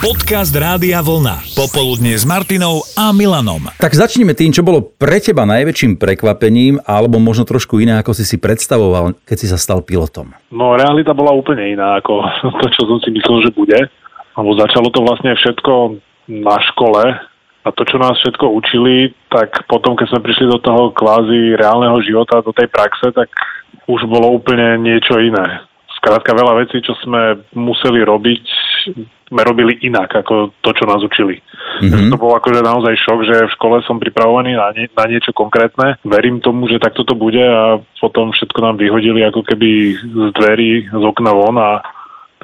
Podcast Rádia Vlna. Popoludne s Martinou a Milanom. Tak začneme tým, čo bolo pre teba najväčším prekvapením, alebo možno trošku iné, ako si si predstavoval, keď si sa stal pilotom. No, realita bola úplne iná ako to, čo som si myslel, že bude. Lebo začalo to vlastne všetko na škole a to, čo nás všetko učili, tak potom, keď sme prišli do toho kvázi reálneho života, do tej praxe, tak už bolo úplne niečo iné. Skrátka veľa vecí, čo sme museli robiť, sme robili inak ako to, čo nás učili. Mm-hmm. To bol akože naozaj šok, že v škole som pripravovaný na, nie, na niečo konkrétne. Verím tomu, že takto to bude a potom všetko nám vyhodili ako keby z dverí, z okna von a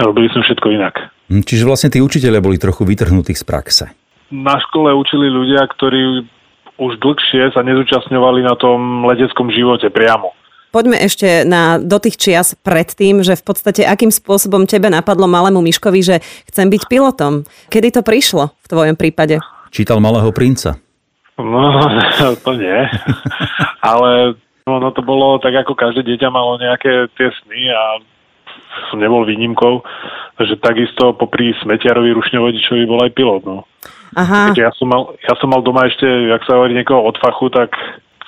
robili sme všetko inak. Hm, čiže vlastne tí učiteľe boli trochu vytrhnutí z praxe. Na škole učili ľudia, ktorí už dlhšie sa nezúčastňovali na tom leteckom živote priamo. Poďme ešte na, do tých čias predtým, že v podstate akým spôsobom tebe napadlo malému Miškovi, že chcem byť pilotom. Kedy to prišlo v tvojom prípade? Čítal Malého princa. No, to nie. Ale no, to bolo tak, ako každé dieťa malo nejaké tie sny a som nebol výnimkou, že takisto popri smetiarovi rušňovodičovi bol aj pilot. No. Aha. ja, som mal, ja som mal doma ešte, jak sa hovorí, niekoho od fachu, tak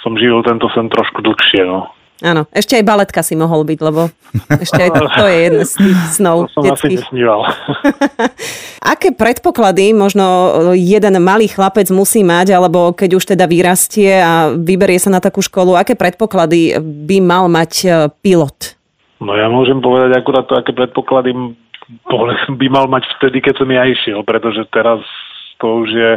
som žil tento sen trošku dlhšie. No. Áno, ešte aj baletka si mohol byť, lebo ešte aj to, to je jeden z tých snov to som detských. asi Aké predpoklady možno jeden malý chlapec musí mať, alebo keď už teda vyrastie a vyberie sa na takú školu, aké predpoklady by mal mať e, pilot? No ja môžem povedať akurát to, aké predpoklady by mal mať vtedy, keď som ja išiel, pretože teraz to už je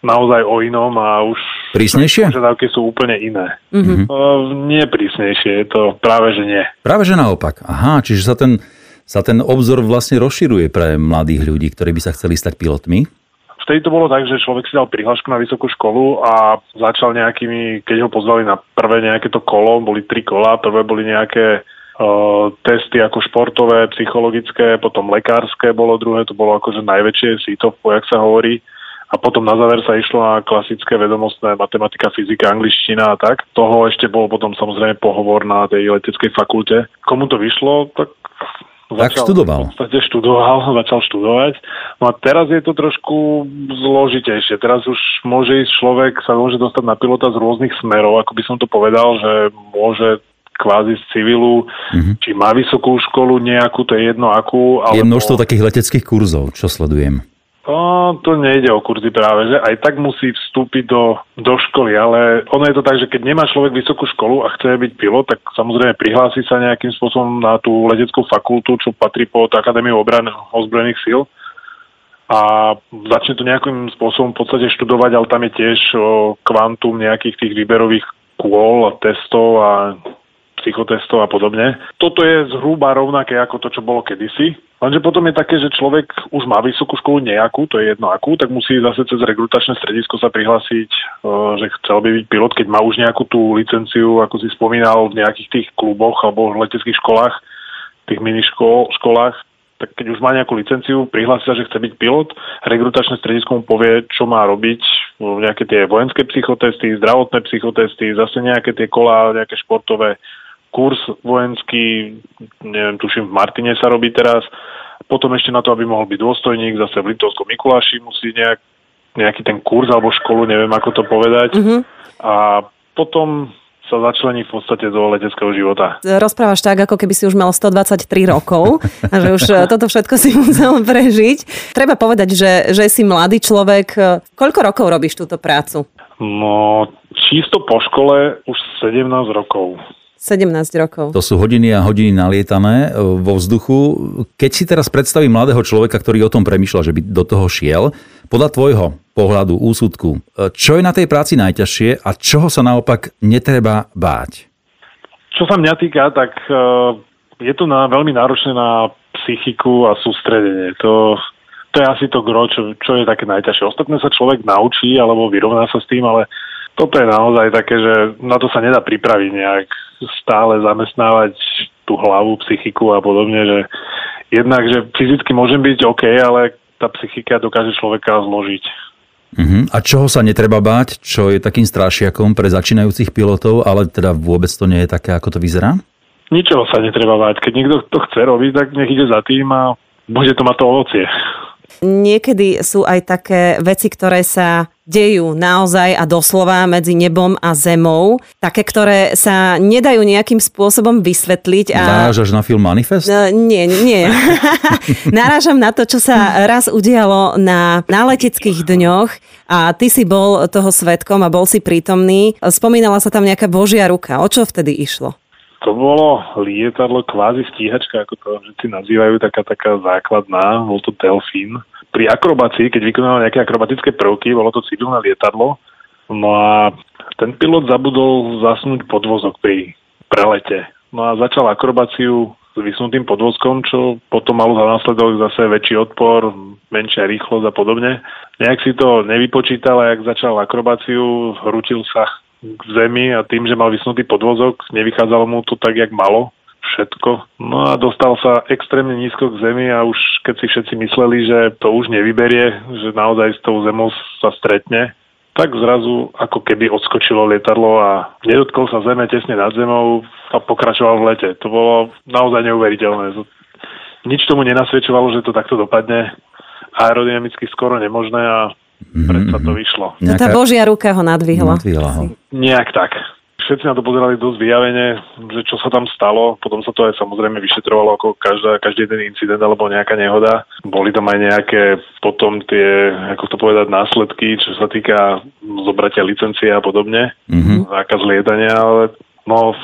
naozaj o inom a už prísnejšie? požiadavky sú úplne iné. Mm-hmm. Uh, nie prísnejšie, je to práve že nie. Práve že naopak. Aha, čiže sa ten, sa ten obzor vlastne rozširuje pre mladých ľudí, ktorí by sa chceli stať pilotmi? Vtedy to bolo tak, že človek si dal prihlášku na vysokú školu a začal nejakými, keď ho pozvali na prvé nejaké to kolo, boli tri kola, prvé boli nejaké uh, testy ako športové, psychologické, potom lekárske bolo druhé, to bolo akože najväčšie síto, jak sa hovorí a potom na záver sa išlo na klasické vedomostné matematika, fyzika, angličtina a tak. Toho ešte bol potom samozrejme pohovor na tej leteckej fakulte. Komu to vyšlo, tak tak začal, študoval. V podstate študoval, začal študovať. No a teraz je to trošku zložitejšie. Teraz už môže ísť človek, sa môže dostať na pilota z rôznych smerov, ako by som to povedal, že môže kvázi z civilu, mm-hmm. či má vysokú školu nejakú, to je jedno akú. Alebo... Je množstvo takých leteckých kurzov, čo sledujem. No, to nejde o kurzy práve, že aj tak musí vstúpiť do, do školy, ale ono je to tak, že keď nemá človek vysokú školu a chce byť pilot, tak samozrejme prihlási sa nejakým spôsobom na tú leteckú fakultu, čo patrí pod Akadémiu obran ozbrojených síl a začne to nejakým spôsobom v podstate študovať, ale tam je tiež o, kvantum nejakých tých výberových kôl a testov a psychotestov a podobne. Toto je zhruba rovnaké ako to, čo bolo kedysi. Lenže potom je také, že človek už má vysokú školu nejakú, to je jedno akú, tak musí zase cez rekrutačné stredisko sa prihlásiť, e, že chcel by byť pilot, keď má už nejakú tú licenciu, ako si spomínal, v nejakých tých kluboch alebo v leteckých školách, tých miniškolách, tak keď už má nejakú licenciu, prihlási sa, že chce byť pilot, rekrutačné stredisko mu povie, čo má robiť, nejaké tie vojenské psychotesty, zdravotné psychotesty, zase nejaké tie kolá, nejaké športové, kurz vojenský, neviem, tuším v Martine sa robí teraz. Potom ešte na to, aby mohol byť dôstojník, zase v Litovskom Mikuláši musí nejak, nejaký ten kurz alebo školu, neviem ako to povedať. Mm-hmm. A potom sa začlení v podstate do leteckého života. Rozprávaš tak, ako keby si už mal 123 rokov a že už e, toto všetko si musel prežiť. Treba povedať, že, že si mladý človek. Koľko rokov robíš túto prácu? No, čisto po škole už 17 rokov. 17 rokov. To sú hodiny a hodiny nalietané e, vo vzduchu. Keď si teraz predstaví mladého človeka, ktorý o tom premýšľa, že by do toho šiel, podľa tvojho pohľadu, úsudku, e, čo je na tej práci najťažšie a čoho sa naopak netreba báť? Čo sa mňa týka, tak e, je to na, veľmi náročné na psychiku a sústredenie. To, to je asi to gro, čo, čo je také najťažšie. Ostatné sa človek naučí alebo vyrovná sa s tým, ale toto je naozaj také, že na to sa nedá pripraviť nejak stále zamestnávať tú hlavu, psychiku a podobne, že jednak, že fyzicky môžem byť OK, ale tá psychika dokáže človeka zložiť. Uh-huh. A čoho sa netreba báť? Čo je takým strašiakom pre začínajúcich pilotov, ale teda vôbec to nie je také, ako to vyzerá? Ničoho sa netreba báť. Keď niekto to chce robiť, tak nech ide za tým a bude to mať to ovocie. Niekedy sú aj také veci, ktoré sa dejú naozaj a doslova medzi nebom a zemou, také, ktoré sa nedajú nejakým spôsobom vysvetliť. A... Narážaš na film Manifest? No, nie, nie. Narážam na to, čo sa raz udialo na, na leteckých dňoch a ty si bol toho svetkom a bol si prítomný. Spomínala sa tam nejaká božia ruka. O čo vtedy išlo? To bolo lietadlo, kvázi stíhačka, ako to všetci nazývajú, taká taká základná, bol to delfín. Pri akrobácii, keď vykonával nejaké akrobatické prvky, bolo to civilné lietadlo, no a ten pilot zabudol zasnúť podvozok pri prelete. No a začal akrobáciu s vysnutým podvozkom, čo potom malo za následok zase väčší odpor, menšia rýchlosť a podobne. Nejak si to nevypočítal a jak začal akrobáciu, hrutil sa k zemi a tým, že mal vysnutý podvozok, nevychádzalo mu to tak, jak malo všetko. No a dostal sa extrémne nízko k zemi a už keď si všetci mysleli, že to už nevyberie, že naozaj s tou zemou sa stretne, tak zrazu ako keby odskočilo lietadlo a nedotkol sa zeme tesne nad zemou a pokračoval v lete. To bolo naozaj neuveriteľné. Nič tomu nenasvedčovalo, že to takto dopadne. Aerodynamicky skoro nemožné a Predsa to vyšlo. Nejaká... Tá Božia ruka ho nadvihla. nadvihla ho. Nejak tak. Všetci na to pozerali dosť vyjavene, že čo sa tam stalo. Potom sa to aj samozrejme vyšetrovalo ako každá, každý jeden incident alebo nejaká nehoda. Boli tam aj nejaké potom tie, ako to povedať, následky, čo sa týka zobratia licencie a podobne. Mm-hmm. Zákaz lietania, ale no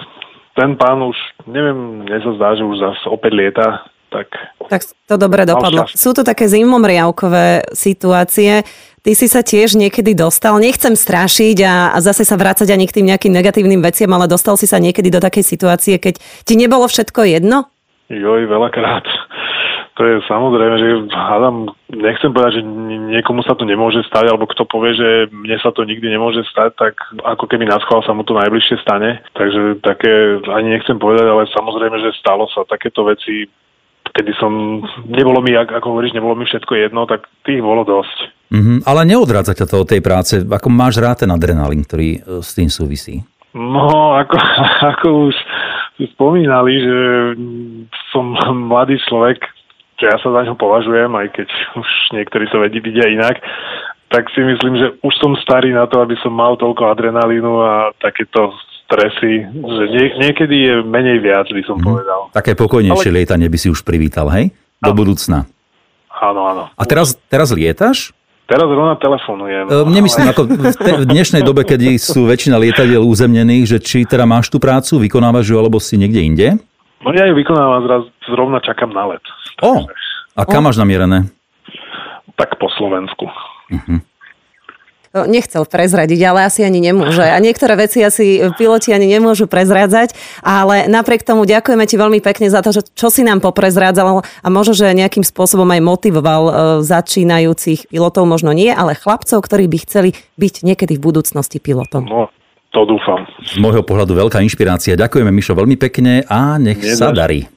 ten pán už, neviem, mne sa zdá, že už zase opäť lieta, tak... Tak to dobre dopadlo. Sú to také zimomriavkové situácie. Ty si sa tiež niekedy dostal, nechcem strašiť a, a zase sa vrácať ani k tým nejakým negatívnym veciam, ale dostal si sa niekedy do takej situácie, keď ti nebolo všetko jedno? Joj, veľakrát. To je samozrejme, že hádam, nechcem povedať, že niekomu sa to nemôže stať, alebo kto povie, že mne sa to nikdy nemôže stať, tak ako keby na sa mu to najbližšie stane. Takže také ani nechcem povedať, ale samozrejme, že stalo sa takéto veci kedy som, nebolo mi, ako hovoríš, nebolo mi všetko jedno, tak tých bolo dosť. Mm-hmm, ale neodrádza ťa to od tej práce. Ako máš rád ten adrenalín, ktorý e, s tým súvisí? No, ako, ako už spomínali, že som mladý človek, že ja sa za ňo považujem, aj keď už niektorí to vedí vidia inak, tak si myslím, že už som starý na to, aby som mal toľko adrenalínu a takéto stresy, že nie, niekedy je menej viac, by som mm. povedal. Také pokojnejšie Ale... lietanie by si už privítal, hej? Do áno. budúcna. Áno, áno. A teraz, teraz lietaš? Teraz rovna telefonujem. E, nemyslím, ale... ako v, te, v dnešnej dobe, keď sú väčšina lietadiel uzemnených, že či teda máš tú prácu, vykonávaš ju, alebo si niekde inde? No ja ju vykonávam, zraz, zrovna čakám na let. O, a kam o. máš namierené? Tak po Slovensku. Uh-huh nechcel prezradiť, ale asi ani nemôže. A niektoré veci asi piloti ani nemôžu prezrádzať, ale napriek tomu ďakujeme ti veľmi pekne za to, že čo si nám poprezrádzal a možno, že nejakým spôsobom aj motivoval e, začínajúcich pilotov, možno nie, ale chlapcov, ktorí by chceli byť niekedy v budúcnosti pilotom. No, to dúfam. Z môjho pohľadu veľká inšpirácia. Ďakujeme, Mišo, veľmi pekne a nech Nedaž. sa darí.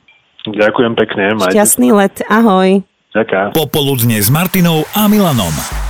Ďakujem pekne. Majte Šťastný let. Ahoj. Ďakujem. Popoludne s Martinou a Milanom.